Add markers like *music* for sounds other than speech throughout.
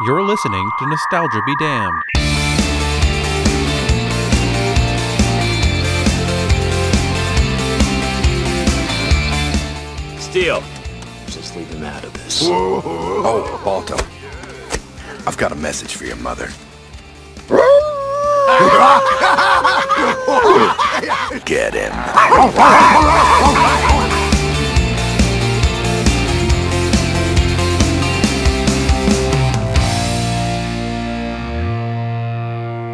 You're listening to Nostalgia Be Damned. Steele. Just leave him out of this. Oh, Balto. I've got a message for your mother. *laughs* Get him. *laughs*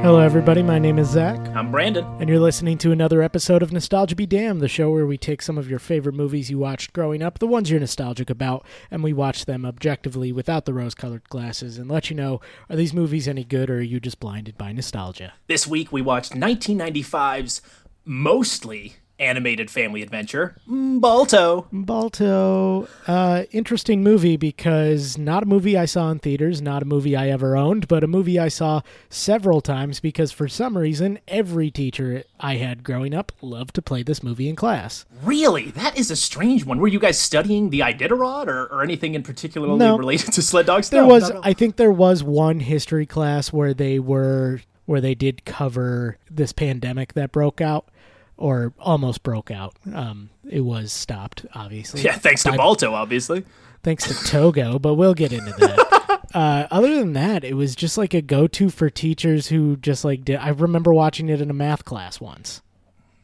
Hello, everybody. My name is Zach, I'm Brandon. and you're listening to another episode of Nostalgia Be Damned, the show where we take some of your favorite movies you watched growing up, the ones you're nostalgic about, and we watch them objectively without the rose colored glasses and let you know are these movies any good or are you just blinded by nostalgia? This week we watched 1995's mostly animated family adventure, Balto. Balto, uh, interesting movie because not a movie I saw in theaters, not a movie I ever owned, but a movie I saw several times because for some reason every teacher I had growing up loved to play this movie in class. Really? That is a strange one. Were you guys studying the Iditarod or, or anything in particularly No. related to sled dogs? There No, was, not at all. I think, there was one history class where they were where they did cover this pandemic that broke out or almost broke out. Um, it was stopped, obviously. yeah, thanks to Balto, obviously. thanks to Togo, but we'll get into that. *laughs* uh, other than that, it was just like a go-to for teachers who just like did. I remember watching it in a math class once.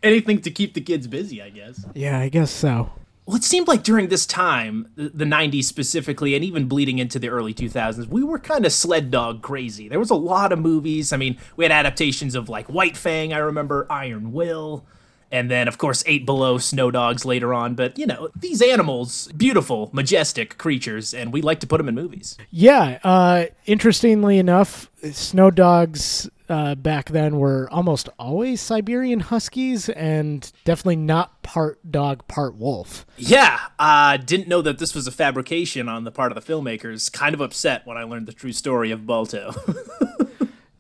Anything to keep the kids busy, I guess. Yeah, I guess so. Well, it seemed like during this time, the 90s specifically, and even bleeding into the early 2000s, we were kind of sled dog crazy. There was a lot of movies. I mean, we had adaptations of like White Fang, I remember, Iron Will, and then, of course, Eight Below, Snow Dogs later on. But, you know, these animals, beautiful, majestic creatures, and we like to put them in movies. Yeah. Uh, interestingly enough, snow dogs uh, back then were almost always Siberian Huskies, and definitely not part dog, part wolf. Yeah, uh, didn't know that this was a fabrication on the part of the filmmakers. Kind of upset when I learned the true story of Balto. *laughs*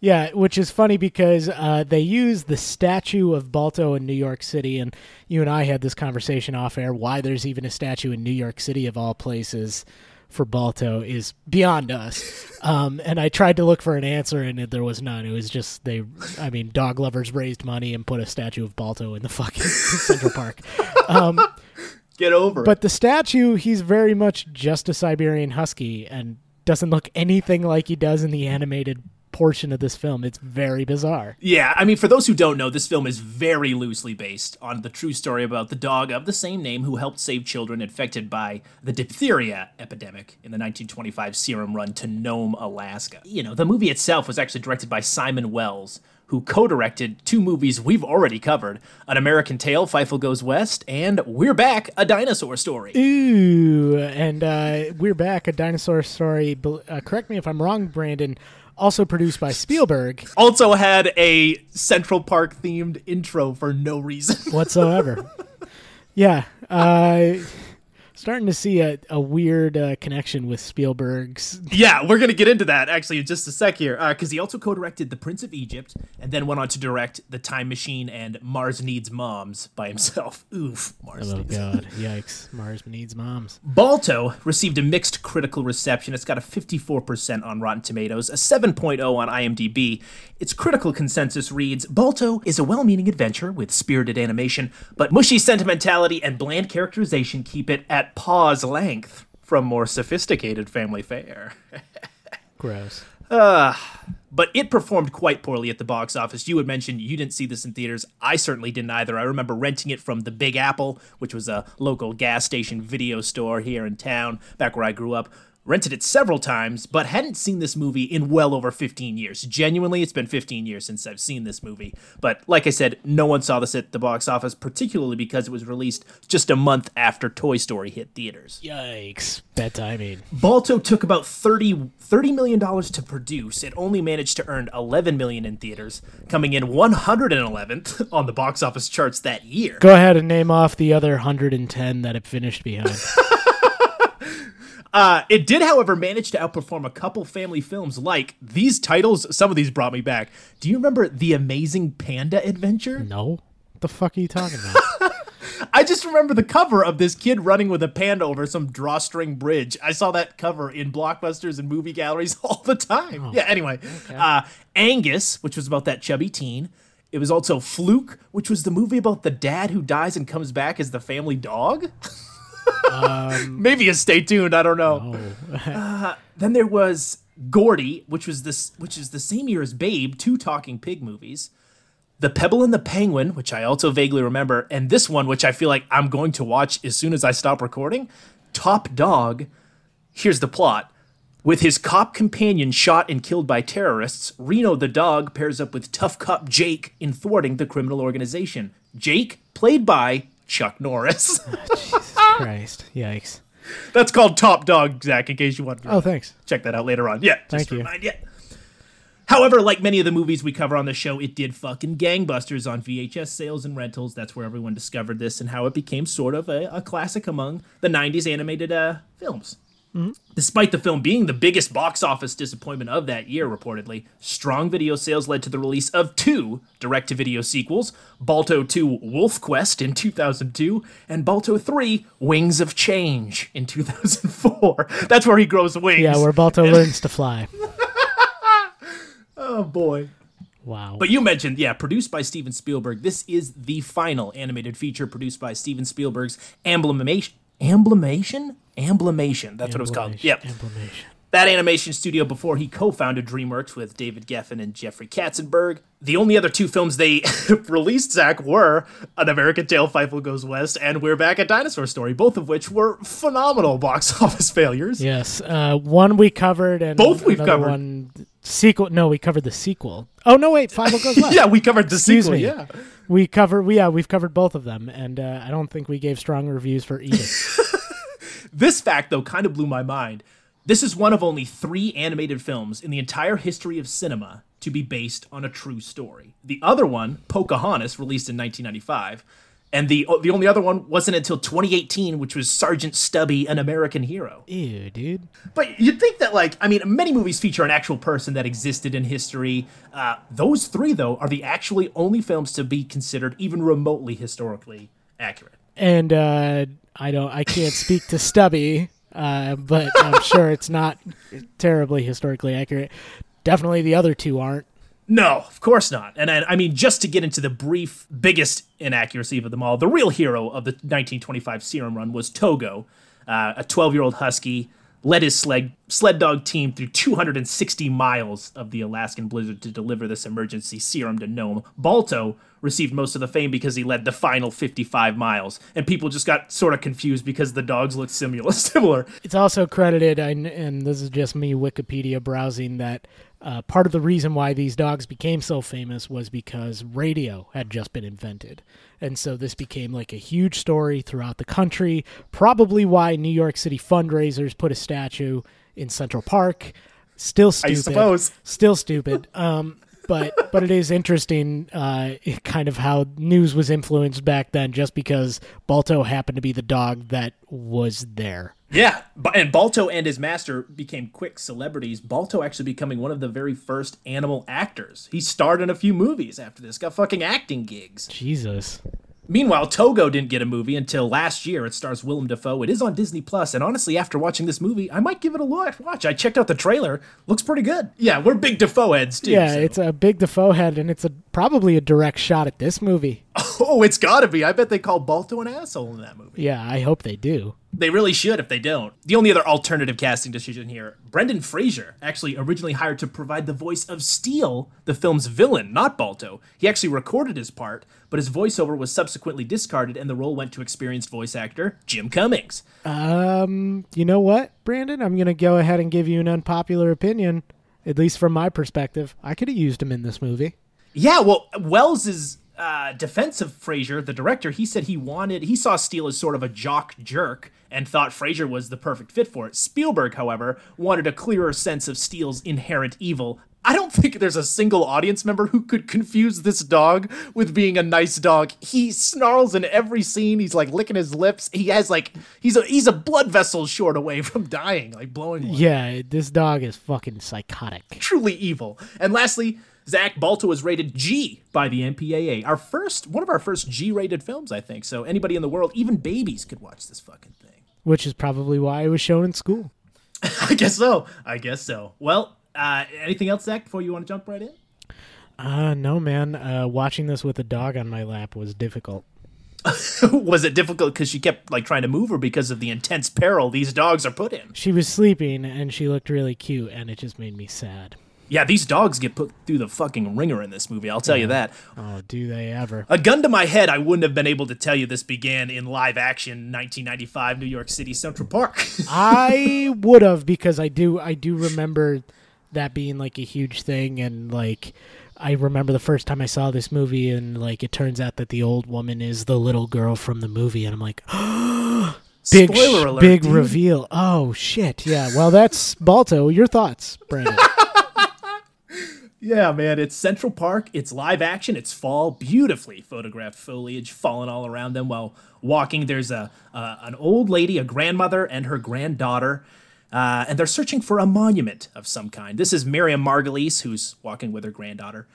Yeah, which is funny because uh, they use the statue of Balto in New York City, and you and I had this conversation off air. Why there's even a statue in New York City of all places for Balto is beyond us. Um, and I tried to look for an answer, and there was none. It was just they, I mean, dog lovers raised money and put a statue of Balto in the fucking *laughs* Central Park. Get over it. But the statue, he's very much just a Siberian Husky and doesn't look anything like he does in the animated portion of this film. It's very bizarre. Yeah, I mean, for those who don't know, this film is very loosely based on the true story about the dog of the same name who helped save children infected by the diphtheria epidemic in the 1925 serum run to Nome, Alaska. You know, the movie itself was actually directed by Simon Wells, who co directed two movies we've already covered An American Tail, Fievel Goes West, and We're Back, A Dinosaur Story. Ooh, and uh, we're back. A dinosaur story. Uh, correct me if I'm wrong, Brandon. Also produced by Spielberg Also had a Central Park themed intro for no reason. whatsoever. *laughs* yeah, uh, starting to see a, a weird uh, connection with Spielberg's. *laughs* Yeah, we're gonna get into that actually in just a sec here, because he also co-directed *The Prince of Egypt* and then went on to direct *The Time Machine* and *Mars Needs Moms* by himself. *laughs* Oof, Mars Oh Needs. God! Yikes! Mars needs moms. Balto received a mixed critical reception. It's got a 54% on Rotten Tomatoes, a 7.0 on IMDb. Its critical consensus reads Balto is a well meaning adventure with spirited animation, but mushy sentimentality and bland characterization keep it at pause length from more sophisticated family fare. Gross. but it performed quite poorly at the box office. You had mentioned you didn't see this in theaters. I certainly didn't either. I remember renting it from the Big Apple, which was a local gas station video store here in town back where I grew up. Rented it several times, but hadn't seen this movie in well over 15 years. Genuinely, it's been 15 years since I've seen this movie. But like I said, no one saw this at the box office, particularly because it was released just a month after Toy Story hit theaters. Yikes! Bad timing. Balto took about 30, $30 million to produce. It only managed to earn 11 million in theaters, coming in 111th *laughs* on the box office charts that year. Go ahead and name off the other 110 that it finished behind. *laughs* Uh, it did, however, manage to outperform a couple family films like these titles. Some of these brought me back. Do you remember The Amazing Panda Adventure? no? What the fuck are you talking about? *laughs* I just remember the cover of this kid running with a panda over some drawstring bridge. I saw that cover in blockbusters and movie galleries *laughs* all the time. yeah, anyway. Uh, Angus, which was about that chubby teen. It was also Fluke, which was the movie about the dad who dies and comes back as the family dog. *laughs* *laughs* Maybe a stay tuned. I don't know. *laughs* Uh, then there was Gordy, which was this, which is the same year as Babe, two talking pig movies. The Pebble and the Penguin, which I also vaguely remember, and this one, which I feel like I'm going to watch as soon as I stop recording. Top Dog. Here's the plot. With his cop companion shot and killed by terrorists, Reno the dog pairs up with tough cop Jake in thwarting the criminal organization. Jake, played by Chuck Norris. *laughs* Christ. Yikes. That's called Top Dog, Zach, in case you want to Oh, thanks. check that out later on. Yeah, just Thank you. remind you. However, like many of the movies we cover on the show, it did fucking gangbusters on VHS sales and rentals. That's where everyone discovered this and how it became sort of a, a classic among the 90s animated uh, films. Despite the film being the biggest box office disappointment of that year, reportedly, strong video sales led to the release of two direct to video sequels Balto 2 Wolf Quest in 2002 and Balto 3 Wings of Change in 2004. *laughs* That's where he grows wings. Yeah, where Balto *laughs* learns to fly. Oh boy. Wow. But you mentioned, yeah, produced by Steven Spielberg. This is the final animated feature produced by Steven Spielberg's Amblimation. Amblimation? Amblimation. That's what it was called. Yep. Amblimation. That animation studio before he co-founded DreamWorks with David Geffen and Jeffrey Katzenberg. The only other two films they *laughs* released, Zach, were An American Tail, Fievel Goes West, and We're Back at Dinosaur Story, both of which were phenomenal box *laughs* office failures. Yes. Uh, one we covered and Both we've covered. One sequel. No, we covered the sequel. Oh no, wait. Five goes *laughs* left. Yeah, we covered the Excuse sequel. me. Yeah. We cover. We, yeah, we've covered both of them, and uh, I don't think we gave strong reviews for either. This fact, though, kind of blew my mind. This is one of only three animated films in the entire history of cinema to be based on a true story. The other one, Pocahontas, released in 1995, and the the only other one wasn't until 2018, which was Sergeant Stubby, an American hero. Ew, dude. But you'd think that, like, I mean, many movies feature an actual person that existed in history. Uh, those three, though, are the actually only films to be considered even remotely historically accurate. And uh, I don't. I can't speak to Stubby, uh, but I'm *laughs* sure it's not terribly historically accurate. Definitely, the other two aren't. No, of course not. And I, I mean, just to get into the brief, biggest inaccuracy of them all, the real hero of the 1925 Serum Run was Togo, uh, a 12 year old husky, led his sled, sled dog team through 260 miles of the Alaskan blizzard to deliver this emergency serum to Nome. Balto received most of the fame because he led the final 55 miles, and people just got sort of confused because the dogs looked similar. *laughs* It's also credited, and, and this is just me Wikipedia browsing, that uh, part of the reason why these dogs became so famous was because radio had just been invented. And so this became like a huge story throughout the country. Probably why New York City fundraisers put a statue in Central Park. Still stupid. I suppose. Still stupid. *laughs* Um, but but it is interesting, uh, kind of how news was influenced back then, just because Balto happened to be the dog that was there. Yeah, and Balto and his master became quick celebrities. Balto actually becoming one of the very first animal actors. He starred in a few movies after this, got fucking acting gigs. Jesus. Meanwhile, Togo didn't get a movie until last year. It stars Willem Dafoe. It is on Disney Plus, and honestly, after watching this movie, I might give it a look. Watch. I checked out the trailer. Looks pretty good. Yeah, we're big Dafoe heads too. Yeah, so- it's a big Dafoe head, and it's a probably a direct shot at this movie. *laughs* oh, it's gotta be. I bet they call Balto an asshole in that movie. Yeah, I hope they do. They really should if they don't. The only other alternative casting decision here Brendan Fraser, actually originally hired to provide the voice of Steele, the film's villain, not Balto. He actually recorded his part, but his voiceover was subsequently discarded and the role went to experienced voice actor Jim Cummings. Um, you know what, Brandon? I'm gonna go ahead and give you an unpopular opinion. At least from my perspective, I could have used him in this movie. Yeah, well, Wells's uh, defense of Fraser, the director, he said he wanted, he saw Steele as sort of a jock jerk and thought Fraser was the perfect fit for it. Spielberg, however, wanted a clearer sense of Steele's inherent evil. I don't think there's a single audience member who could confuse this dog with being a nice dog. He snarls in every scene. He's like licking his lips. He has like he's a he's a blood vessel short away *laughs* from dying, like blowing one Yeah, this dog is fucking psychotic. truly evil. And lastly, Zach Balto was rated G by the MPAA. Our first, one of our first G-rated films, I think. So anybody in the world, even babies, could watch this fucking thing. Which is probably why it was shown in school. *laughs* I guess so. I guess so. Well, uh, anything else, Zach, before you want to jump right in? Uh, no, man. Uh, watching this with a dog on my lap was difficult. *laughs* was it difficult because she kept like trying to move, or because of the intense peril these dogs are put in? She was sleeping and she looked really cute, and it just made me sad. Yeah, these dogs get put through the fucking ringer in this movie. I'll tell you that. Oh, do they ever? A gun to my head, I wouldn't have been able to tell you this began in live action 1995 New York City Central Park. *laughs* I would have because I do I do remember that being like a huge thing and like I remember the first time I saw this movie and like it turns out that the old woman is the little girl from the movie and I'm like *gasps* big Spoiler alert, big dude. reveal. Oh shit. Yeah. Well, that's Balto. Your thoughts, Brandon? *laughs* Yeah, man, it's Central Park. It's live action. It's fall. Beautifully photographed foliage falling all around them while walking. There's a uh, an old lady, a grandmother, and her granddaughter, uh, and they're searching for a monument of some kind. This is Miriam Margolyes, who's walking with her granddaughter.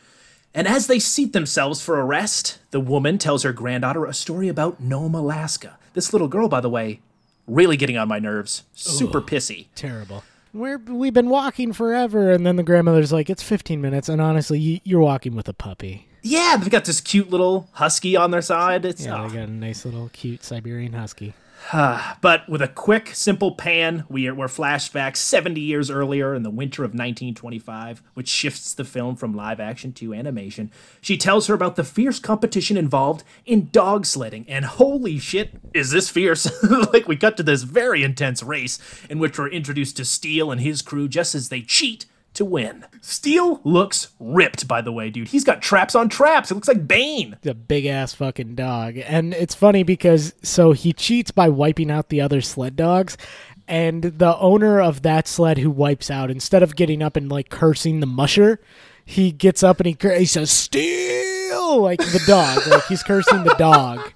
And as they seat themselves for a rest, the woman tells her granddaughter a story about Nome, Alaska. This little girl, by the way, really getting on my nerves. Super pissy. Terrible. We're we've been walking forever, and then the grandmother's like, "It's 15 minutes," and honestly, you, you're walking with a puppy. Yeah, they've got this cute little husky on their side. It's Yeah, oh, they ah. got a nice little cute Siberian husky. *sighs* But with a quick, simple pan, we are, we're flashed back 70 years earlier in the winter of 1925, which shifts the film from live action to animation. She tells her about the fierce competition involved in dog sledding, and holy shit, is this fierce! *laughs* like, we cut to this very intense race in which we're introduced to Steele and his crew just as they cheat to win. Steele looks ripped, by the way, dude. He's got traps on traps. It looks like Bane. The big ass fucking dog. And it's funny because so he cheats by wiping out the other sled dogs. And the owner of that sled who wipes out, instead of getting up and like cursing the musher, he gets up and he, cur- he says, Steele! Like the dog. *laughs* like he's cursing the dog.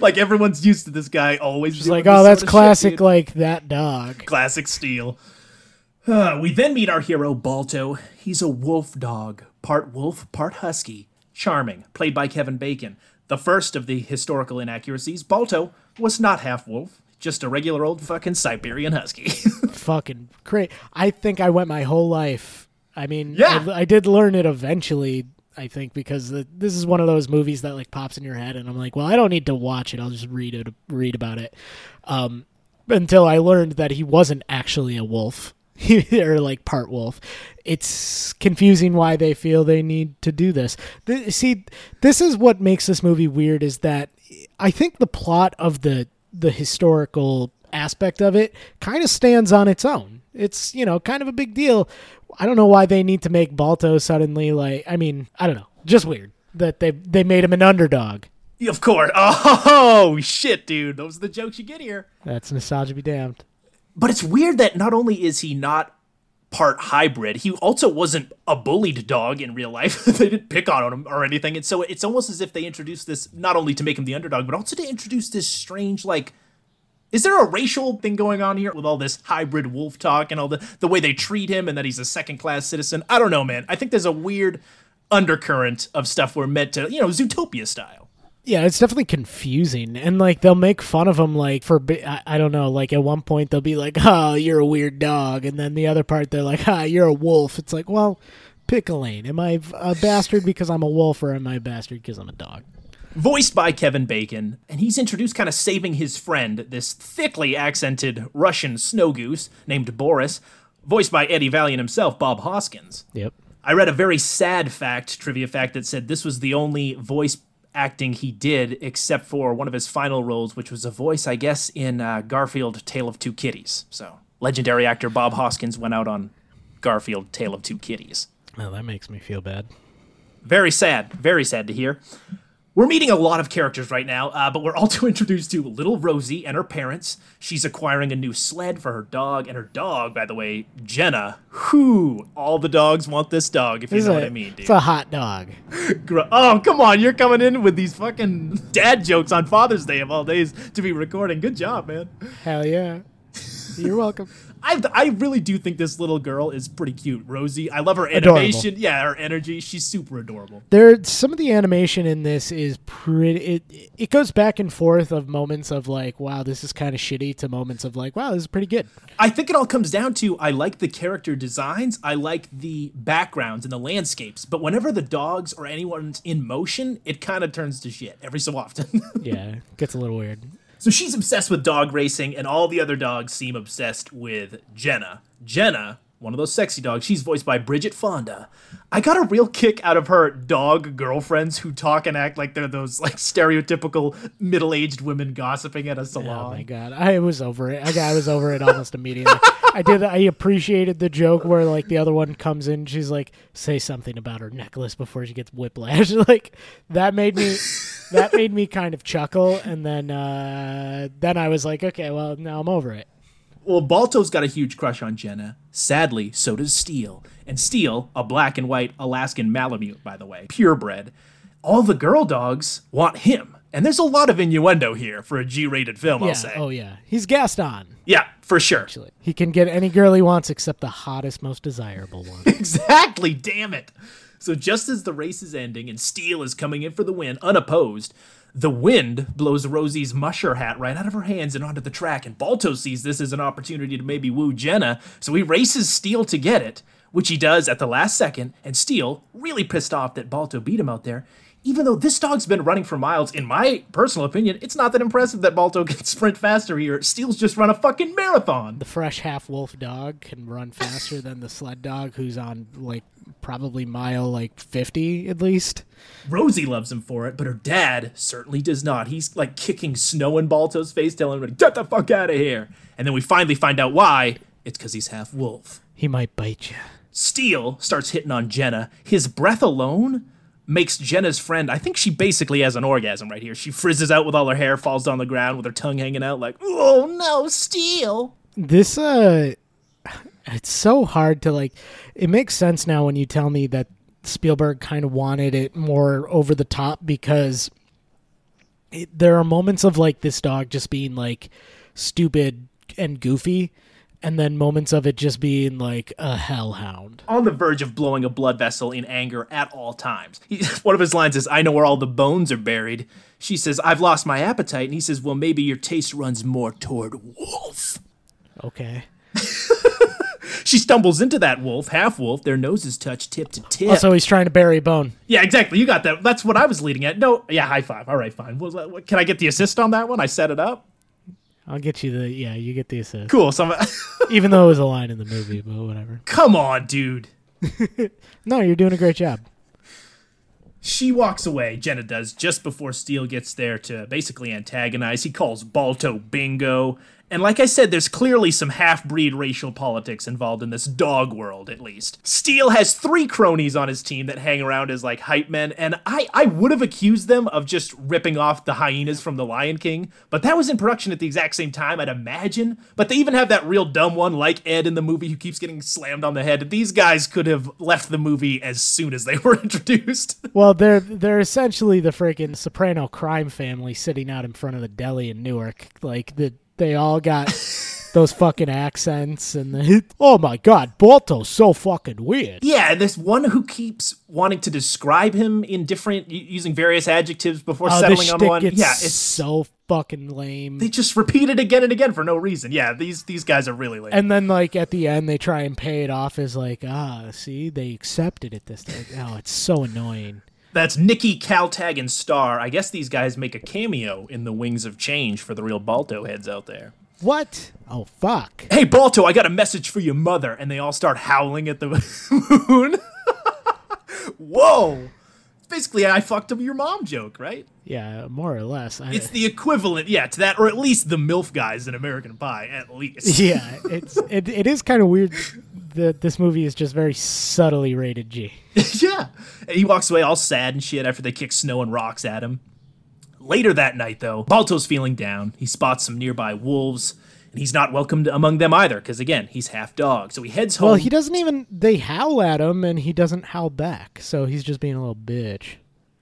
Like everyone's used to this guy always. Doing like, oh, that's of shit, classic, like that dog. Classic Steele. Uh, we then meet our hero, Balto. He's a wolf dog, part wolf, part husky. Charming, played by Kevin Bacon. The first of the historical inaccuracies, Balto was not half wolf, just a regular old fucking Siberian husky. *laughs* Fucking great. I think I went my whole life. I mean, Yeah. I, I did learn it eventually. I think because the, this is one of those movies that like pops in your head, and I'm like, well, I don't need to watch it. I'll just read it, read about it. Um, until I learned that he wasn't actually a wolf, *laughs* or like part wolf. It's confusing why they feel they need to do this. Th- see, this is what makes this movie weird. Is that I think the plot of the the historical aspect of it kind of stands on its own. It's, you know, kind of a big deal. I don't know why they need to make Balto suddenly like I mean, I don't know. Just weird that they they made him an underdog. of course. *laughs* Oh, shit, dude. Those are the jokes you get here. That's nostalgia be damned. But it's weird that not only is he not part hybrid, he also wasn't a bullied dog in real life. *laughs* they didn't pick on him or anything. And so it's almost as if they introduced this not only to make him the underdog, but also to introduce this strange, like, is there a racial thing going on here with all this hybrid wolf talk and all the, the way they treat him and that he's a second class citizen? I don't know, man. I think there's a weird undercurrent of stuff we're meant to, you know, Zootopia style. Yeah, it's definitely confusing, and like they'll make fun of him, like for I, I don't know, like at one point they'll be like, "Oh, you're a weird dog," and then the other part they're like, "Ah, you're a wolf." It's like, well, pick a lane. Am I a bastard because I'm a wolf, or am I a bastard because I'm a dog? voiced by Kevin Bacon, and he's introduced kind of saving his friend, this thickly accented Russian snow goose named Boris, voiced by Eddie Valiant himself, Bob Hoskins. Yep. I read a very sad fact, trivia fact, that said this was the only voice acting he did except for one of his final roles, which was a voice, I guess, in uh, Garfield Tale of Two Kitties. So, legendary actor Bob Hoskins went out on Garfield Tale of Two Kitties. Well, that makes me feel bad. Very sad. Very sad to hear. We're meeting a lot of characters right now, uh, but we're also *laughs* introduced to little Rosie and her parents. She's acquiring a new sled for her dog, and her dog, by the way, Jenna. Who All the dogs want this dog, if you It's know a, what I mean, dude. It's a hot dog. *laughs* Oh, come on, you're coming in with these fucking *laughs* dad jokes on Father's Day of all days to be recording. Good job, man. Hell yeah. You're welcome. I, I really do think this little girl is pretty cute. Rosie, I love her Adorable. animation. Yeah, her energy. She's super adorable. There, some of the animation in this is pretty. It it goes back and forth of moments of like, wow, this is kind of shitty, to moments of like, wow, this is pretty good. I think it all comes down to I like the character designs, I like the backgrounds and the landscapes, but whenever the dogs or anyone's in motion, it kind of turns to shit every so often. *laughs* Yeah, gets a little weird. So she's obsessed with dog racing, and all the other dogs seem obsessed with Jenna. Jenna, one of those sexy dogs, she's voiced by Bridget Fonda. I got a real kick out of her dog girlfriends who talk and act like they're those like stereotypical middle-aged women gossiping at a salon. Oh my god, I was over it. I, I was over it almost immediately. I did. I appreciated the joke where like the other one comes in, she's like, "Say something about her necklace before she gets whiplash." *laughs* like that made me. That made me kind of chuckle, and then uh, then I was like, okay, well now I'm over it. Well, Balto's got a huge crush on Jenna. Sadly, so does Steele. And Steele, a black and white Alaskan Malamute, by the way, purebred. All the girl dogs want him. And there's a lot of innuendo here for a G rated film, Yeah. I'll say. Oh yeah, he's Gaston. Yeah, for sure. Actually, He can get any girl he wants except the hottest, most desirable one. *laughs* Exactly, damn it. So just as the race is ending and Steele is coming in for the win unopposed, the wind blows Rosie's musher hat right out of her hands and onto the track, and Balto sees this as an opportunity to maybe woo Jenna, so he races Steele to get it, which he does at the last second, and Steele, really pissed off that Balto beat him out there, even though this dog's been running for miles, in my personal opinion, it's not that impressive that Balto *laughs* can sprint faster here. Steele's just run a fucking marathon. the fresh half wolf dog can run faster than the sled dog who's on like probably mile like 50 at least. Rosie loves him for it, but her dad certainly does not. He's like kicking snow in Balto's face, telling him to get the fuck out of here. And then we finally find out why. It's because he's half wolf. He might bite you. Steele starts hitting on Jenna. His breath alone makes Jenna's friend, I think she basically has an orgasm right here. She frizzes out with all her hair, falls on the ground with her tongue hanging out, like, oh no, Steele. This uh it's so hard to like it makes sense now when you tell me that Spielberg kind of wanted it more over the top because it, there are moments of like this dog just being like stupid and goofy and then moments of it just being like a hellhound. on the verge of blowing a blood vessel in anger at all times. He, *laughs* one of his lines is, I know where all the bones are buried. She says, I've lost my appetite. And he says, Well, maybe your taste runs more toward wolf. Okay. *laughs* She stumbles into that wolf, half wolf, their noses touch tip to tip. Also he's trying to bury a bone. yeah, exactly. You got that. That's what I was leading at. No, yeah, high five. All right, fine. Uh, what- Can I get the assist on that one? I set it up. I'll get you the yeah, you get the assist. Cool. So *laughs* Even though it was a line in the movie, but whatever. come on, dude. *laughs* No, you're doing a great job. She walks away, Jenna does, just before Steele gets there to basically antagonize. He calls Balto bingo. And like I said, there's clearly some half breed racial politics involved in this dog world, at least. Steele has three cronies on his team that hang around as like hype men, and I, I would have accused them of just ripping off the hyenas from The Lion King, but that was in production at the exact same time, I'd imagine. But they even have that real dumb one like Ed in the movie who keeps getting slammed on the head. These guys could have left the movie as soon as they *laughs* were introduced. Well, they're they're essentially the freaking Soprano crime family sitting out in front of the deli in Newark. Like the they all got *laughs* those fucking accents and the oh my god, Balto's so fucking weird. Yeah, this one who keeps wanting to describe him in different using various adjectives before Oh, settling on one. Yeah, it's so fucking lame. they just repeat it again and again for no reason. Yeah, these these guys are really lame. and then like at the end they try and pay it off as like ah see they accepted it this time. Oh, it's so annoying. That's Nikki, Kaltag, and Star. I guess these guys make a cameo in the Wings of Change for the real Balto heads out there. What? Oh fuck. Hey, Balto, I got a message for your mother. And they all start howling at the *laughs* moon. *laughs* Whoa. Basically, I fucked up your mom joke, right? Yeah, more or less. I, It's the equivalent, yeah, to that, or at least the MILF guys in American Pie, at least. *laughs* yeah, it's it, it is kind of weird that this movie is just very subtly rated G. *laughs* yeah. And he walks away all sad and shit after they kick snow and rocks at him. Later that night, though, Balto's feeling down. He spots some nearby wolves, and he's not welcomed among them either, because again, he's half dog. So he heads home. Well, he doesn't even. They howl at him, and he doesn't howl back. So he's just being a little bitch.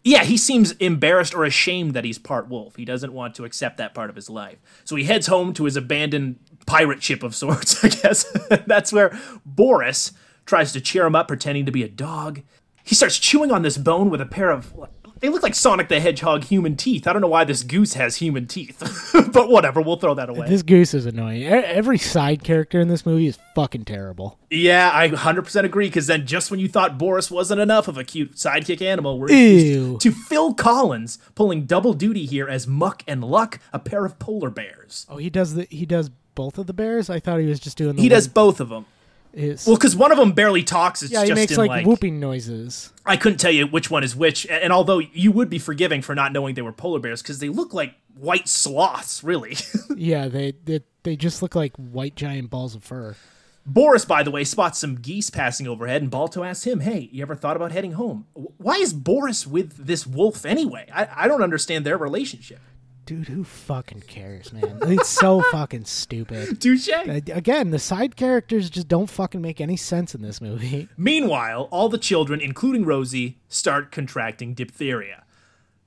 Yeah, he seems embarrassed or ashamed that he's part wolf. He doesn't want to accept that part of his life. So he heads home to his abandoned pirate ship of sorts, *laughs* I guess. *laughs* That's where Boris tries to cheer him up, pretending to be a dog. He starts chewing on this bone with a pair of. They look like Sonic the Hedgehog human teeth. I don't know why this goose has human teeth, *laughs* but whatever, we'll throw that away. This goose is annoying. Every side character in this movie is fucking terrible. Yeah, I 100% agree, because then just when you thought Boris wasn't enough of a cute sidekick animal, we're Ew. to Phil Collins pulling double duty here as Muk and Luk, a pair of polar bears. Oh, he does the he does both of the bears. I thought he was just doing the He one- does both of them. His, Well, because one of them barely talks. It's yeah, he just makes in like, like, whooping noises. I couldn't tell you which one is which. a- And although you would be forgiving for not knowing they were polar bears, because they look like white sloths, really. *laughs* Yeah, they, they they just look like white giant balls of fur. Boris, by the way, spots some geese passing overhead, and Balto asks him, "Hey, you ever thought about heading home? Why is Boris with this wolf anyway? I, I don't understand their relationship." Dude, who fucking cares, man? It's so *laughs* fucking stupid. Touche. Uh, Again, the side characters just don't fucking make any sense in this movie. *laughs* Meanwhile, all the children, including Rosie, start contracting diphtheria.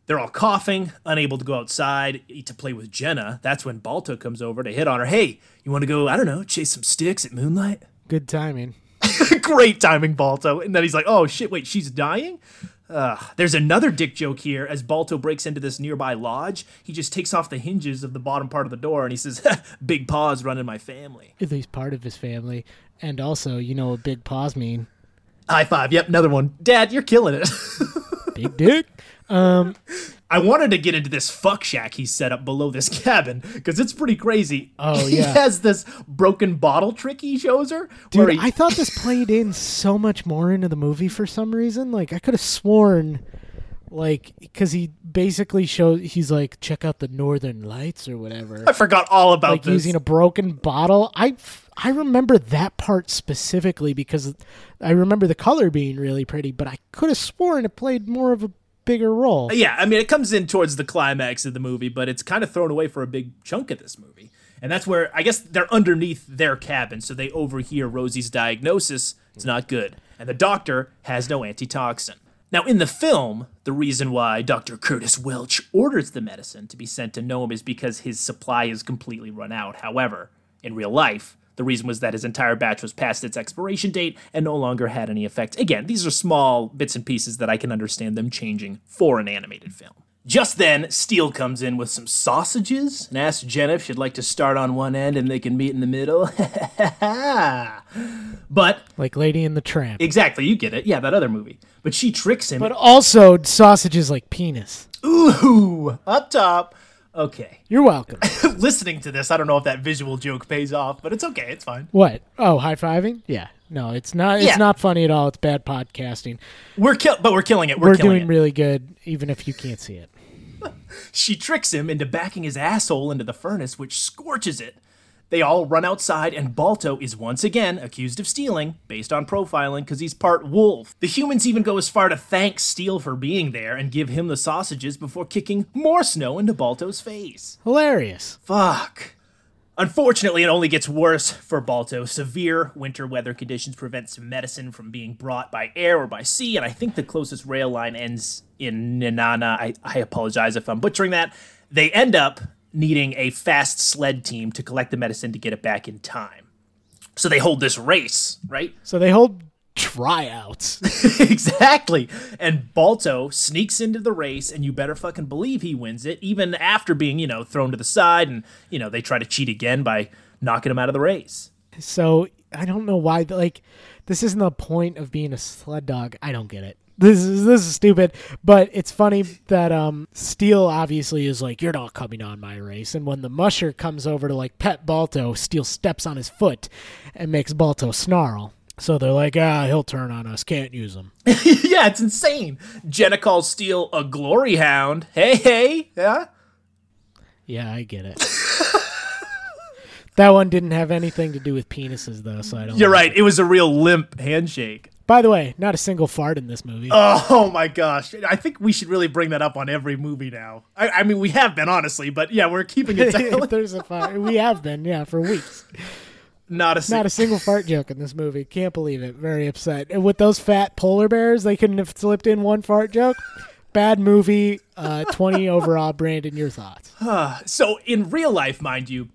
They're all coughing, unable to go outside to play with Jenna. That's when Balto comes over to hit on her. Hey, you want to go, I don't know, chase some sticks at moonlight? Good timing. *laughs* Great timing, Balto. And then he's like, oh shit, wait, she's dying? Ugh. There's another dick joke here. As Balto breaks into this nearby lodge, he just takes off the hinges of the bottom part of the door and he says, *laughs* Big Paws running my family. At least part of his family. And also, you know what big paws mean. High five. Yep, another one. Dad, you're killing it. *laughs* Big dick? Um, I wanted to get into this fuck shack he set up below this *laughs* cabin because it's pretty crazy. Oh, he yeah. has this broken bottle trick he shows her. where Dude, he, I thought this played in so much more into the movie for some reason. Like, I could have sworn, like, because he basically shows, he's like, check out the northern lights or whatever. I forgot all about like this. using a broken bottle. I I remember that part specifically because I remember the color being really pretty, but I could have sworn it played more of a bigger role. yeah, I mean, it comes in towards the climax of the movie, but it's kind of thrown away for a big chunk of this movie. And that's where I guess they're underneath their cabin, so they overhear Rosie's diagnosis. It's not good. And the doctor has no antitoxin. Now, in the film, the reason why Dr. Curtis Welch orders the medicine to be sent to Nome is because his supply is completely run out. However, in real life, the reason was that his entire batch was past its expiration date and no longer had any effect. Again, these are small bits and pieces that I can understand them changing for an animated film. Just then, Steele comes in with some sausages and asks Jenna if she'd like to start on one end and they can meet in the middle. *laughs* but, Like Lady in the Tramp. exactly, you get it. Yeah, that other movie. But she tricks him. but also sausages like penis. Ooh, up top. Okay. You're welcome. *laughs* Listening to this, I don't know if that visual joke pays off, but it's okay. It's fine. what? Oh, high fiving? Yeah. No, it's not. It's Yeah. not funny at all. It's bad podcasting. We're kill, but we're killing it. We're, We're, doing it. really good, even if you can't see it. *laughs* she tricks him into backing his asshole into the furnace, which scorches it. They all run outside, and Balto is once again accused of stealing, based on profiling, because he's part wolf. The humans even go as far to thank Steele for being there and give him the sausages before kicking more snow into Balto's face. Hilarious. Fuck. Unfortunately, it only gets worse for Balto. Severe winter weather conditions prevent some medicine from being brought by air or by sea, and I think the closest rail line ends in Nanana. I, I apologize if I'm butchering that. They end up needing a fast sled team to collect the medicine to get it back in time. So they hold this race, right? *laughs* So they hold tryouts. *laughs* exactly. And Balto sneaks into the race, and you better fucking believe he wins it, even after being, you know, thrown to the side. And, you know, they try to cheat again by knocking him out of the race. So I don't know why. Like, this isn't the point of being a sled dog. I don't get it. This is this is stupid, but it's funny that um Steele obviously is like, "You're not coming on my race," and when the musher comes over to like pet Balto, Steele steps on his foot and makes Balto snarl. So they're like, "Ah, he'll turn on us. Can't use him." *laughs* yeah, it's insane. Jenna calls Steele a glory hound. Hey, hey. Yeah? Yeah, I get it. *laughs* that one didn't have anything to do with penises, though, so I don't. You're like right. It was a real limp handshake. By the way, not a single fart in this movie. Oh my gosh. I think we should really bring that up on every movie now. I, I mean, we have been, honestly, but yeah, we're keeping it *laughs* down. There's a fart. We have been, yeah, for weeks. Not a Not single. a single fart joke in this movie. Can't believe it. Very upset. And with those fat polar bears, they couldn't have slipped in one fart joke. bad movie. Uh, 20 *laughs* overall. Brandon, your thoughts? *sighs* So in real life, mind you,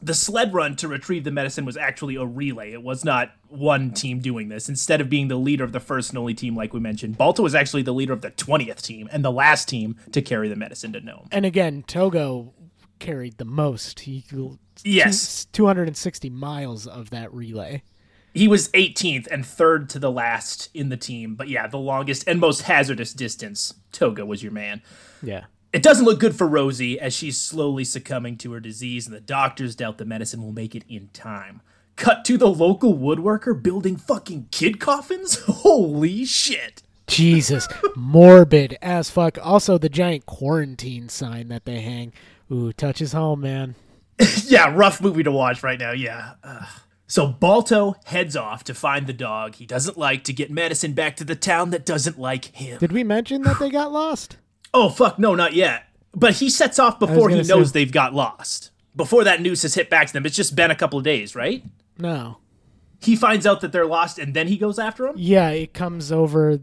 the sled run to retrieve the medicine was actually a relay. It was not one team doing this. Instead of being the leader of the first and only team, like we mentioned, Balto was actually the leader of the 20th team and the last team to carry the medicine to Nome. And again, Togo carried the most. He Yes. 260 miles of that relay. He was 18th and third to the last in the team. But yeah, the longest and most hazardous distance, Togo was your man. Yeah. It doesn't look good for Rosie as she's slowly succumbing to her disease, and the doctors doubt the medicine will make it in time. Cut to the local woodworker building fucking kid coffins? *laughs* Holy shit. Jesus, morbid as fuck. Also, the giant quarantine sign that they hang. Ooh, touches home, man. *laughs* Yeah, rough movie to watch right now, yeah. Ugh. So Balto heads off to find the dog he doesn't like to get medicine back to the town that doesn't like him. Did we mention that they got lost? Oh, fuck, no, not yet. But he sets off before he knows say- they've got lost. Before that news has hit back to them. It's just been a couple of days, right? No. He finds out that they're lost and then he goes after them? Yeah, it comes over.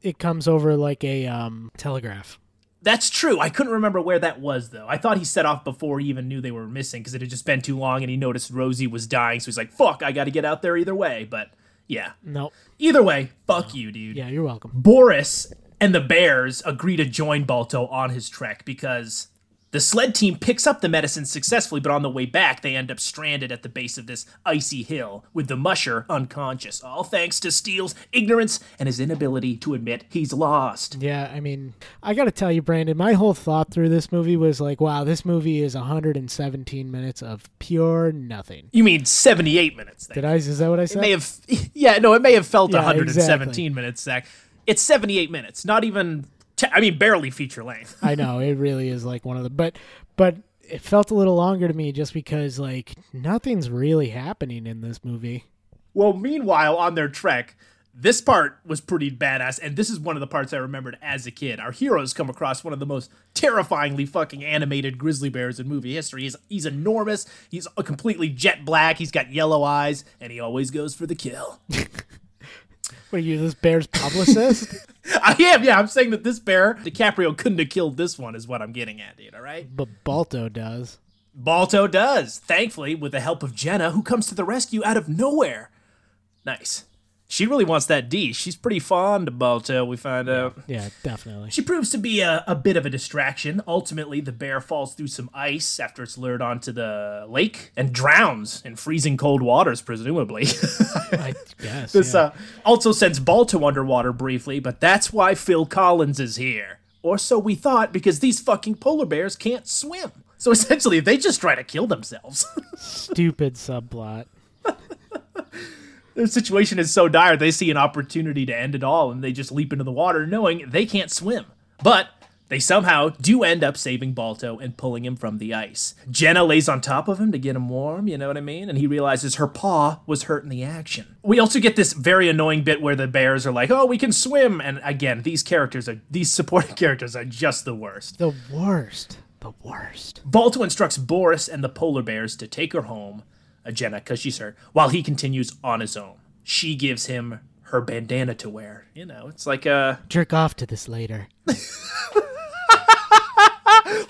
It comes over like a um, telegraph. That's true. I couldn't remember where that was, though. I thought he set off before he even knew they were missing because it had just been too long and he noticed Rosie was dying. So he's like, fuck, I got to get out there either way. But yeah. Nope. Either way, fuck you, dude. Yeah, you're welcome. Boris and the Bears agree to join Balto on his trek because the sled team picks up the medicine successfully, but on the way back, they end up stranded at the base of this icy hill with the musher unconscious, all thanks to Steele's ignorance and his inability to admit he's lost. Yeah, I mean, I got to tell you, Brandon, my whole thought through this movie was like, wow, this movie is 117 minutes of pure nothing. You mean 78 minutes? Did I? Is that what I It said? may have, *laughs* yeah, no, it may have felt Yeah, 117 exactly. minutes, Zach. It's 78 minutes, not even, te- I mean, barely feature length. *laughs* I know it really is like one of the, but but it felt a little longer to me just because like nothing's really happening in this movie. Well, meanwhile, on their trek, this part was pretty badass, and this is one of the parts I remembered as a kid. Our heroes come across one of the most terrifyingly fucking animated grizzly bears in movie history. He's, he's enormous, he's completely jet black, he's got yellow eyes, and he always goes for the kill. *laughs* What are you, this bear's publicist? *laughs* I am, yeah, I'm saying that this bear, DiCaprio couldn't have killed this one, is what I'm getting at, dude, alright? but Balto does. Balto does, thankfully, with the help of Jenna, who comes to the rescue out of nowhere. Nice. She really wants that D. She's pretty fond of Balto, we find out. Yeah, definitely. She proves to be a, a bit of a distraction. Ultimately, the bear falls through some ice after it's lured onto the lake and drowns in freezing cold waters, presumably. *laughs* I guess. this yeah. uh, also sends Balto underwater briefly, but that's why Phil Collins is here. Or so we thought, because these fucking polar bears can't swim. So essentially, they just try to kill themselves. *laughs* Stupid subplot. Their situation is so dire, they see an opportunity to end it all and they just leap into the water knowing they can't swim. But they somehow do end up saving Balto and pulling him from the ice. Jenna lays on top of him to get him warm, you know what I mean? And he realizes her paw was hurt in the action. We also get this very annoying bit where the bears are like, oh, we can swim. And again, these characters are, these supporting *laughs* characters are just the worst. The worst. The worst. Balto instructs Boris and the polar bears to take her home, Jenna, because she's hurt, while he continues on his own. She gives him her bandana to wear. You know, it's like a Jerk off to this later. *laughs*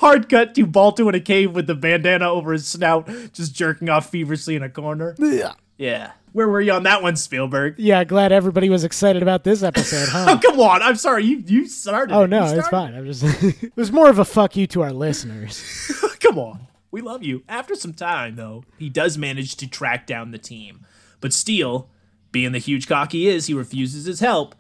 hard cut to Balto in a cave with the bandana over his snout, just jerking off feverishly in a corner. Yeah. Yeah. Where were you on that one, Spielberg? Yeah, glad everybody was excited about this episode, huh? *laughs* Oh, come on. I'm sorry. You you started. Oh no, You it's fine. I'm just *laughs* it was more of a fuck you to our listeners. Come on. We love you. After some time, though, he does manage to track down the team. But Steele, being the huge cock he is, he refuses his help.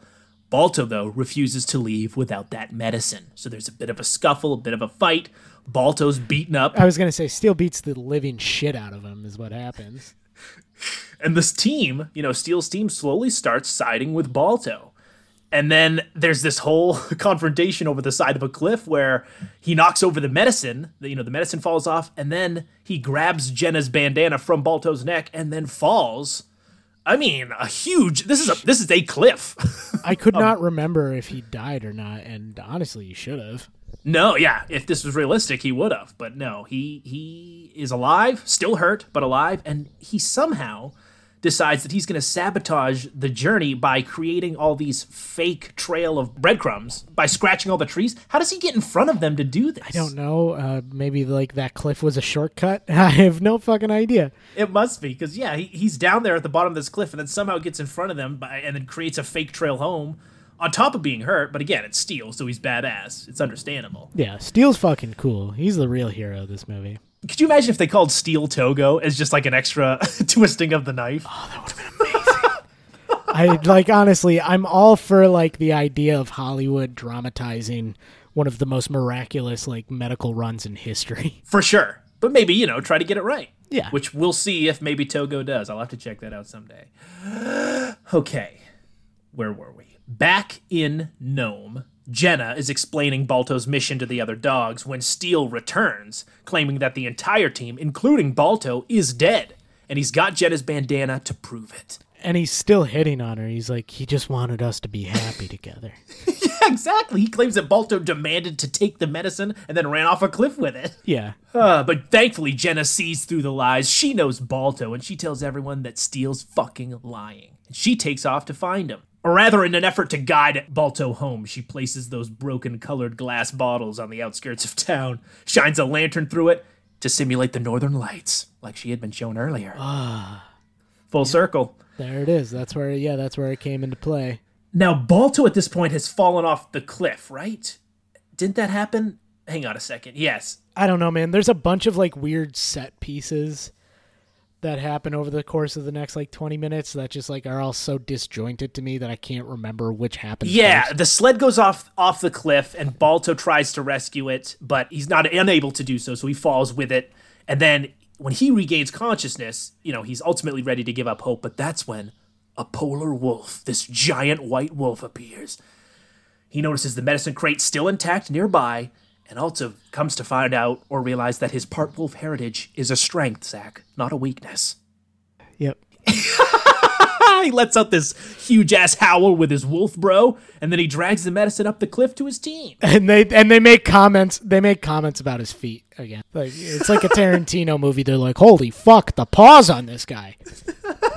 Balto, though, refuses to leave without that medicine. So there's a bit of a scuffle, a bit of a fight. Balto's beaten up, I was gonna say Steele beats the living shit out of him is what happens. *laughs* and this team, you know, Steele's team slowly starts siding with Balto. And then there's this whole *laughs* confrontation over the side of a cliff where he knocks over the medicine. the- You know, the medicine falls off, and then he grabs Jenna's bandana from Balto's neck and then falls. I mean, a huge. This is a this is a cliff. *laughs* I Um, could not remember if he died or not, and honestly, you should have. no, yeah, if this was realistic, he would have, but no, he he is alive, still hurt, but alive, and he somehow decides that he's going to sabotage the journey by creating all these fake trail of breadcrumbs by scratching all the trees. How does he get in front of them to do this? I don't know. Uh, maybe like that cliff was a shortcut. *laughs* I have no fucking idea. It must be because yeah, he, he's down there at the bottom of this cliff and then somehow gets in front of them by, and then creates a fake trail home. On top of being hurt, but again, it's Steele, so he's badass. It's understandable. Yeah, Steele's fucking cool. He's the real hero of this movie. Could you imagine if they called Steele Togo as just like an extra *laughs* twisting of the knife? Oh, that would have been amazing. I like honestly, I'm all for like the idea of Hollywood dramatizing one of the most miraculous like medical runs in history. *laughs* For sure. But maybe, you know, try to get it right. Yeah. Which we'll see if maybe Togo does. I'll have to check that out someday. *gasps* okay. Where were we? Back in Nome, Jenna is explaining Balto's mission to the other dogs when Steele returns, claiming that the entire team, including Balto, is dead. And he's got Jenna's bandana to prove it. And he's still hitting on her. He's like, he just wanted us to be happy together. *laughs* Yeah, exactly. He claims that Balto demanded to take the medicine and then ran off a cliff with it. Yeah. Uh, but thankfully, Jenna sees through the lies. She knows Balto, and she tells everyone that Steele's fucking lying. And she takes off to find him. Or rather, in an effort to guide Balto home, she places those broken colored glass bottles on the outskirts of town, shines a lantern through it to simulate the northern lights, like she had been shown earlier. Ah. Full circle. There it is. That's where yeah, that's where it came into play. Now, Balto at this point has fallen off the cliff, right? Didn't that happen? Hang on a second. Yes. I don't know, man. There's a bunch of like weird set pieces that happen over the course of the next like 20 minutes that just like are all so disjointed to me that I can't remember which happened. Yeah, first. the sled goes off off the cliff, and Balto tries to rescue it, but he's not unable to do so, so he falls with it. And then when he regains consciousness, you know, he's ultimately ready to give up hope. But that's when a polar wolf, this giant white wolf, appears. He notices the medicine crate still intact nearby, and also comes to find out or realize that his part wolf heritage is a strength, Zach, not a weakness. Yep. *laughs* he lets out this huge ass howl with his wolf bro, and then he drags the medicine up the cliff to his team. And they and they make comments. They make comments about his feet again. Like it's like a *laughs* Tarantino movie. They're like, "Holy fuck, the paws on this guy." *laughs*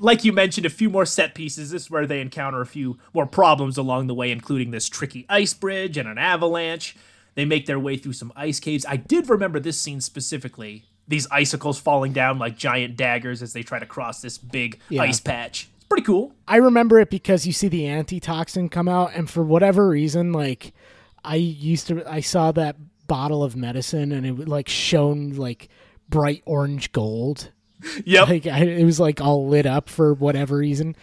like you mentioned, a few more set pieces. This is where they encounter a few more problems along the way, including this tricky ice bridge and an avalanche. They make their way through some ice caves. I did remember this scene specifically. These icicles falling down like giant daggers as they try to cross this big Yeah. ice patch. It's pretty cool. I remember it because you see the antitoxin come out, and for whatever reason, like I used to, I saw that bottle of medicine, and it like shone like bright orange gold. *laughs* Yep. Like I, it was like all lit up for whatever reason.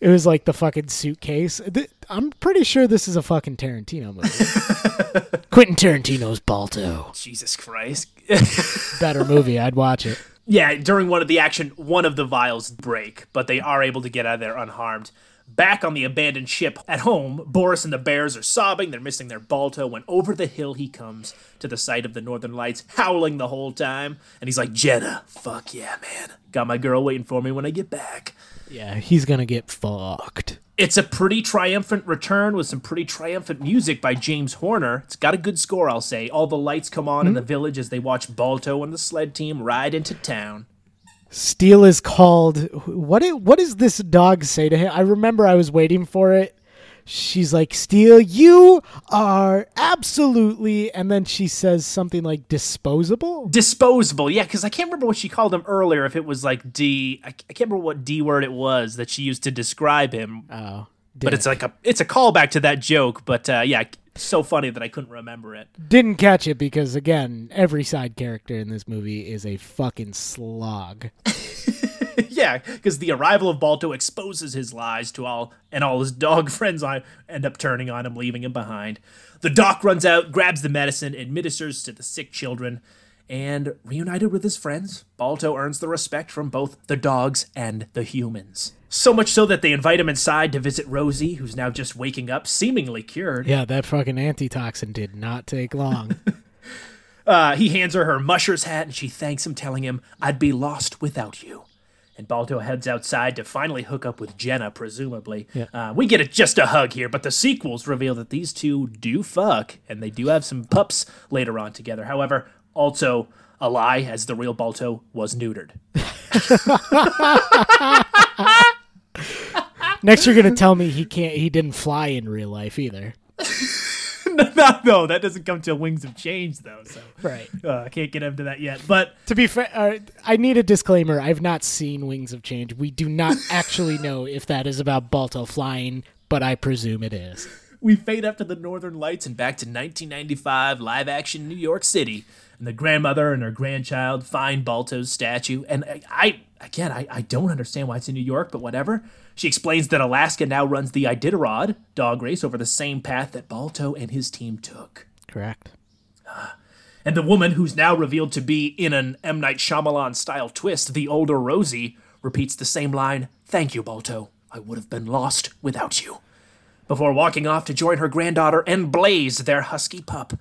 It was like the fucking suitcase. Th- I'm pretty sure this is a fucking Tarantino movie. *laughs* Quentin Tarantino's Balto. Jesus Christ. *laughs* Better movie. I'd watch it. Yeah, during one of the action, one of the vials break, but they are able to get out of there unharmed. Back on the abandoned ship at home, Boris and the bears are sobbing. They're missing their Balto when over the hill he comes to the sight of the Northern Lights, howling the whole time. And he's like, Jenna, fuck yeah, man. Got my girl waiting for me when I get back. Yeah, he's gonna get fucked. It's a pretty triumphant return with some pretty triumphant music by James Horner. It's got a good score, I'll say. All the lights come on in hmm? the village as they watch Balto and the sled team ride into town. Steele is called. What? i- What does this dog say to him? I remember I was waiting for it. She's like, "Steele, you are absolutely," and then she says something like "disposable." disposable yeah because i can't remember what she called him earlier if it was like d i, I can't remember what d word it was that she used to describe him Oh, but it's like a it's a callback to that joke but uh, yeah so funny that i couldn't remember it. Didn't catch it because again, every side character in this movie is a fucking slog. *laughs* yeah because the arrival of balto exposes his lies to all and all his dog *laughs* friends on end up turning on him leaving him behind. The doc runs out grabs the medicine administers to the sick children and reunited with his friends, Balto earns the respect from both the dogs and the humans. So much so that they invite him inside to visit Rosie, who's now just waking up, seemingly cured. Yeah, that fucking antitoxin did not take long. *laughs* Uh, he hands her her musher's hat and she thanks him, telling him, I'd be lost without you. And Balto heads outside to finally hook up with Jenna, presumably. Yeah. Uh, we get a, just a hug here, but the sequels reveal that these two do fuck, and they do have some pups later on together. However, also a lie, as the real Balto was neutered. *laughs* Next, you're gonna tell me he can't. He didn't fly in real life either. *laughs* no, no, that doesn't come till Wings of Change though. So Right. uh, I can't get into that yet. But To be fair, uh, I need a disclaimer. I've not seen Wings of Change. We do not actually know if that is about Balto flying, but I presume it is. We fade up to the Northern Lights and back to 1995 live action New York City. And the grandmother and her grandchild find Balto's statue. And I, I again, I, I don't understand why it's in New York, but whatever. She explains that Alaska now runs the Iditarod dog race over the same path that Balto and his team took. Correct. Ah. And the woman, who's now revealed to be in an M. Night Shyamalan style twist, the older Rosie, repeats the same line Thank you, Balto. I would have been lost without you. Before walking off to join her granddaughter and Blaze, their husky pup.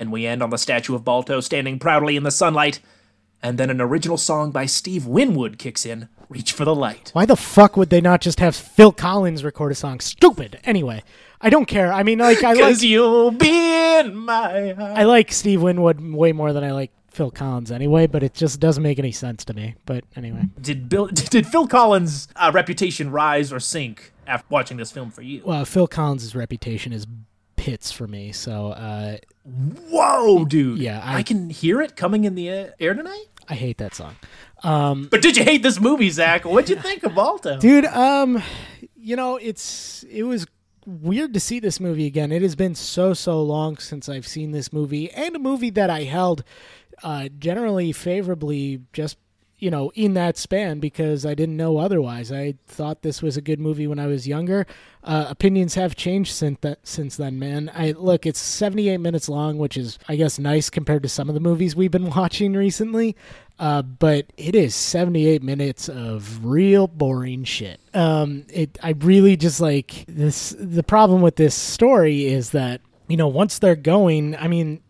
And we end on the statue of Balto standing proudly in the sunlight. And then an original song by Steve Winwood kicks in Reach for the Light. Why the fuck would they not just have Phil Collins record a song? Stupid. Anyway, I don't care. I mean, like I *laughs* like you'll be in my heart. I like Steve Winwood way more than I like Phil Collins anyway, but it just doesn't make any sense to me. But anyway, Did, Bill, *laughs* did Phil Collins' uh, reputation rise or sink after watching this film for you? well, Phil Collins' reputation is pits for me. So uh, Whoa, dude. Yeah, I, I- can hear it coming in the air tonight. I hate that song. Um, But did you hate this movie, Zach? What'd you think of Balto? dude um you know it's it was weird to see this movie again it has been so so long since i've seen this movie and a movie that i held uh generally favorably just you know in that span because i didn't know otherwise i thought this was a good movie when i was younger uh, opinions have changed since that since then man i look it's 78 minutes long which is i guess nice compared to some of the movies we've been *laughs* watching recently uh, but it is 78 minutes of real boring shit. Um, it, I really just like this. The problem with this story is that, you know, once they're going, I mean,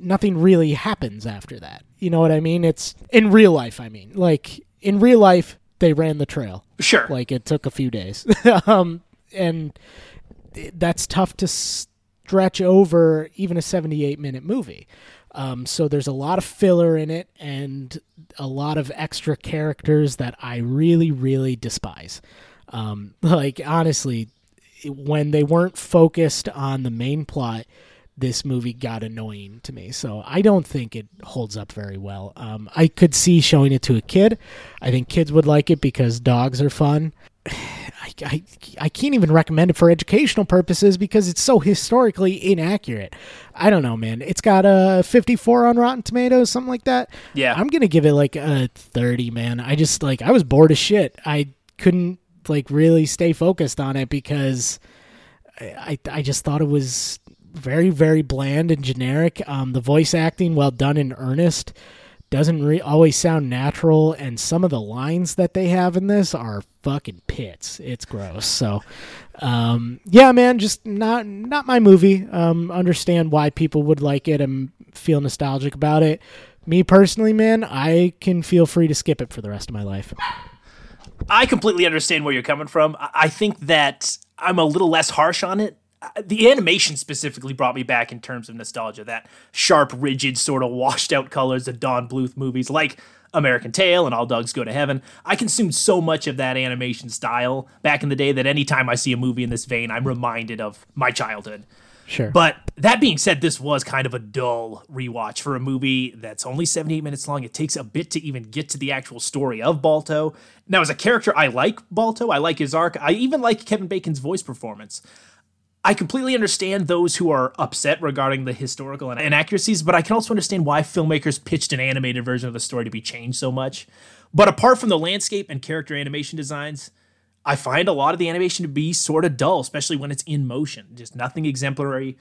nothing really happens after that. You know what I mean? It's in real life, I mean. Like, in real life, they ran the trail. Sure. Like, it took a few days. *laughs* um, and that's tough to stretch over even a 78 minute movie. Um, so there's a lot of filler in it and a lot of extra characters that I really, really despise. Um, *laughs* like, honestly, when they weren't focused on the main plot, this movie got annoying to me. So I don't think it holds up very well. Um, I could see showing it to a kid. I think kids would like it because dogs are fun. *sighs* I, I, I can't even recommend it for educational purposes because it's so historically inaccurate. I don't know, man. It's got a 54 on Rotten Tomatoes, something like that. Yeah. I'm going to give it like a 30, man. I just like, I was bored as shit. I couldn't like really stay focused on it because I, I just thought it was very, very bland and generic. Um, the voice acting, well done in earnest, doesn't re- always sound natural, and some of the lines that they have in this are fucking pits. It's gross. So, um, yeah, man, just not not my movie. Um, understand why people would like it and feel nostalgic about it. Me personally, man, I can feel free to skip it for the rest of my life. I completely understand where you're coming from. I- I think that I'm a little less harsh on it. Uh, The animation specifically brought me back in terms of nostalgia. That sharp, rigid, sort of washed out colors of Don Bluth movies like American Tail and All Dogs Go to Heaven. I consumed so much of that animation style back in the day that anytime I see a movie in this vein, I'm reminded of my childhood. Sure. But that being said, this was kind of a dull rewatch for a movie that's only 78 minutes long. It takes a bit to even get to the actual story of Balto. Now, as a character, I like Balto. I like his arc. I even like Kevin Bacon's voice performance. I completely understand those who are upset regarding the historical inaccuracies, but I can also understand why filmmakers pitched an animated version of the story to be changed so much. But apart from the landscape and character animation designs, I find a lot of the animation to be sort of dull, especially when it's in motion. Just nothing exemplary,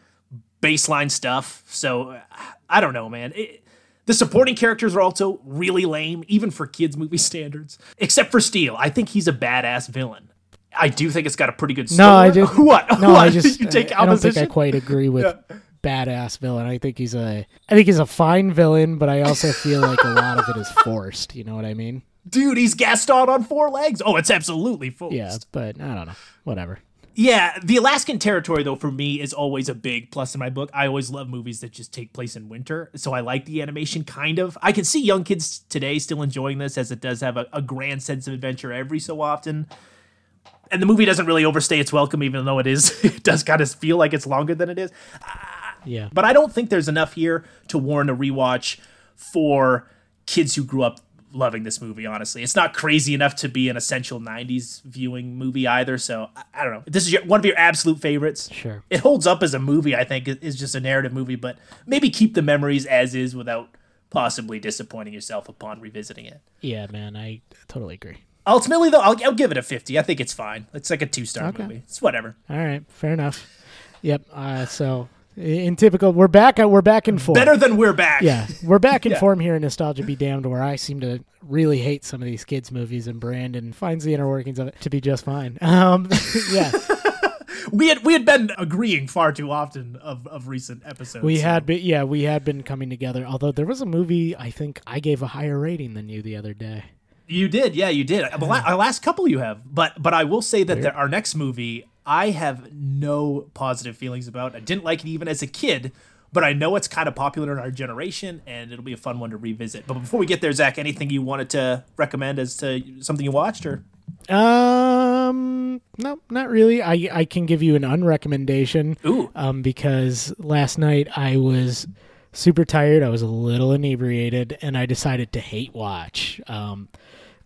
baseline stuff. So I don't know, man. It, the supporting characters are also really lame, even for kids' movie *laughs* standards. Except for Steele, I think he's a badass villain. I do think it's got a pretty good story. No, I just *laughs* what? No, what? I just you take I, I don't think I quite agree with badass villain. I think he's a I think he's a fine villain, but I also feel like a lot of it is forced. You know what I mean? Dude, he's Gaston on four legs. Oh, it's absolutely full. Yeah, but I don't know. Whatever. Yeah, the Alaskan territory though for me is always a big plus in my book. I always love movies that just take place in winter, so I like the animation kind of. I can see young kids today still enjoying this as it does have a, a grand sense of adventure every so often. And the movie doesn't really overstay its welcome, even though it is *laughs* it does kind of feel like it's longer than it is. Ah. Yeah. But I don't think there's enough here to warrant a rewatch for kids who grew up loving this movie, honestly. It's not crazy enough to be an essential 90s viewing movie either. So I, I don't know. This is your, one of your absolute favorites. Sure. It holds up as a movie, I think, It- it's just a narrative movie, but maybe keep the memories as is without possibly disappointing yourself upon revisiting it. Yeah, man, I totally agree. Ultimately, though, I'll, I'll give it a 50. I think it's fine. It's like a two star Okay. movie. It's whatever. All right, fair enough. Yep. Uh, so in typical, we're back. We're back in form. Better than we're back. Yeah, we're back in *laughs* Yeah. form here in Nostalgia Be Damned, where I seem to really hate some of these kids' movies, and Brandon finds the inner workings of it to be just fine. *laughs* Um, *laughs* yeah, We had we had been agreeing far too often of, of recent episodes. we so- had been, yeah, we had been coming together. Although there was a movie I think I gave a higher rating than you the other day. You did, yeah, you did. The la- our last couple you have, but but I will say that the, our next movie I have no positive feelings about. I didn't like it even as a kid, but I know it's kind of popular in our generation, and it'll be a fun one to revisit. But before we get there, Zach, anything you wanted to recommend as to something you watched, or Um, no, not really. I I can give you an unrecommendation. Ooh. Um, because last night I was super tired. I was a little inebriated, and I decided to hate watch. Um,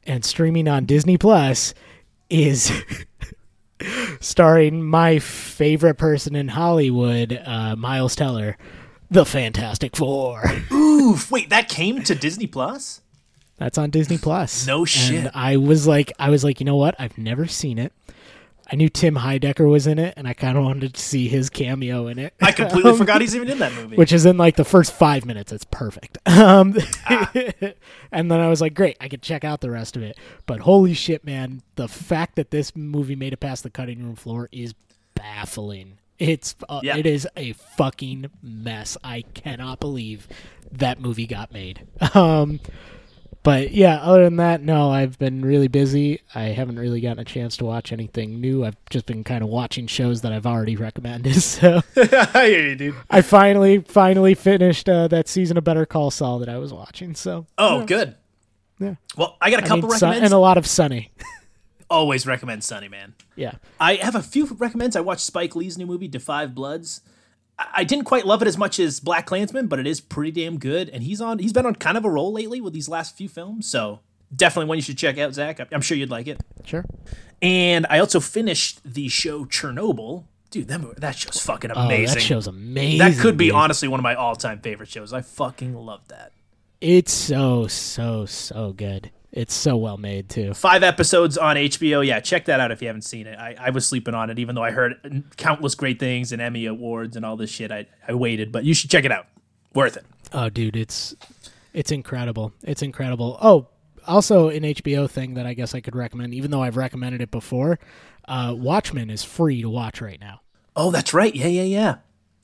and streaming on Disney Plus is *laughs* starring my favorite person in Hollywood, uh, Miles Teller, the Fantastic Four. *laughs* oof, wait, that came to Disney Plus. That's on Disney Plus. No shit. And I was like, I was like, you know what? I've never seen it. I knew Tim Heidecker was in it, and I kind of wanted to see his cameo in it. I completely *laughs* forgot he's even in that movie. Which is in like the first five minutes. It's perfect. *laughs* Um, and then I was like, great, I could check out the rest of it. But holy shit, man, the fact that this movie made it past the cutting room floor is baffling. It's uh, Yeah. it is a fucking mess. I cannot believe that movie got made. *laughs* Um, but yeah, other than that, no, I've been really busy. I haven't really gotten a chance to watch anything new. I've just been kind of watching shows that I've already *laughs* recommended. *laughs* So *laughs* I hear you, dude. I finally, finally finished uh, that season of Better Call Saul that I was watching. So Oh, good. yeah, Well, I got a couple mean, recommends. and a lot of Sunny. Always recommend Sunny Man. yeah, I have a few recommends. I watched Spike Lee's new movie, Da 5 Bloods. I didn't quite love it as much as BlacKkKlansman, but it is pretty damn good. And he's on. He's been on kind of a roll lately with these last few films, so definitely one you should check out, Zach. I'm sure you'd like it. sure. And I also finished the show Chernobyl. Dude, that that show's fucking Oh, amazing. that show's amazing. That could be dude. honestly one of my all-time favorite shows. I fucking love that. It's so, so, so good. It's so well made too. Five episodes on HBO. Yeah, check that out if you haven't seen it. I, I was sleeping on it, even though I heard countless great things and Emmy awards and all this shit. I, I waited, but you should check it out. Worth it. Oh, dude, it's it's incredible. It's incredible. Oh, also an HBO thing that I guess I could recommend, even though I've recommended it before. Uh, Watchmen is free to watch right now. Oh, that's right. Yeah, yeah, yeah.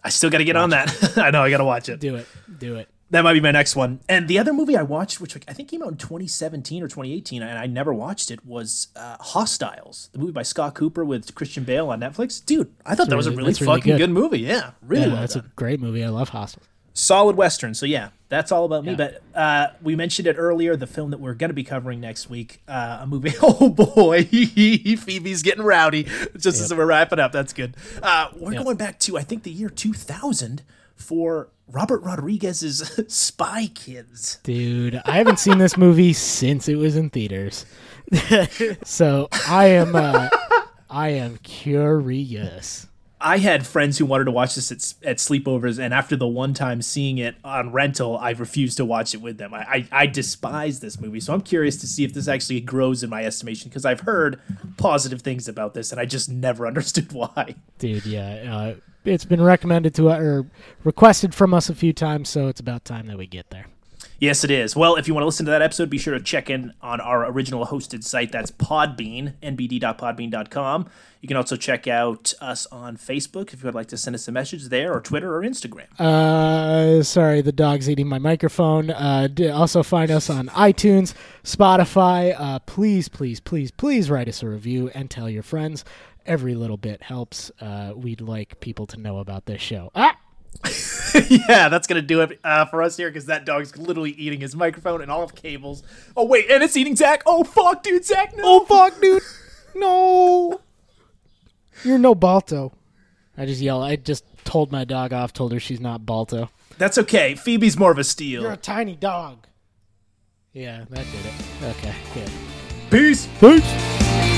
I still got to get on that. *laughs* I know. I got to watch it. Do it. Do it. That might be my next one. And the other movie I watched, which I think came out in 2017 or 2018, and I never watched it, was uh, Hostiles, the movie by Scott Cooper with Christian Bale on Netflix. Dude, I thought that was a really- fucking good. good. movie. Yeah, really Yeah, well that's done. a great movie. I love Hostiles. solid western so yeah that's all about me Yeah. but uh, we mentioned it earlier the film that we're going to be covering next week uh, a movie *laughs* oh boy *laughs* phoebe's getting rowdy just as we're wrapping up that's good uh, we're Yep. going back to i think the year 2000 for robert rodriguez's *laughs* spy kids Dude, I haven't seen this movie since it was in theaters. *laughs* so I am uh, I am curious. I had friends who wanted to watch this at, at sleepovers, and after the one time seeing it on rental, I refused to watch it with them. I, I, I despise this movie, so I'm curious to see if this actually grows in my estimation because I've heard positive things about this, and I just never *laughs* understood why. Dude, yeah. Uh, it's been recommended to us or requested from us a few times, so it's about time that we get there. Yes, it is. Well, if you want to listen to that episode, be sure to check in on our original hosted site. That's Podbean, nbd.podbean.com. You can also check out us on Facebook if you would like to send us a message there, or Twitter or Instagram. Uh, sorry, the dog's eating my microphone. Uh, also find us on iTunes, Spotify. Uh, please, please, please, please write us a review and tell your friends. Every little bit helps. Uh, we'd like people to know about this show. Ah! *laughs* yeah, that's gonna do it uh, for us here because that dog's literally eating his microphone and all of cables. Oh wait, and it's eating Zach. Oh fuck, dude, Zach. No. Oh fuck, dude! No, you're no Balto. I just yell. I just told my dog off. Told her she's not Balto. That's okay. Phoebe's more of a Steele. You're a tiny dog. Yeah, that did it. Okay, good. Peace. Peace.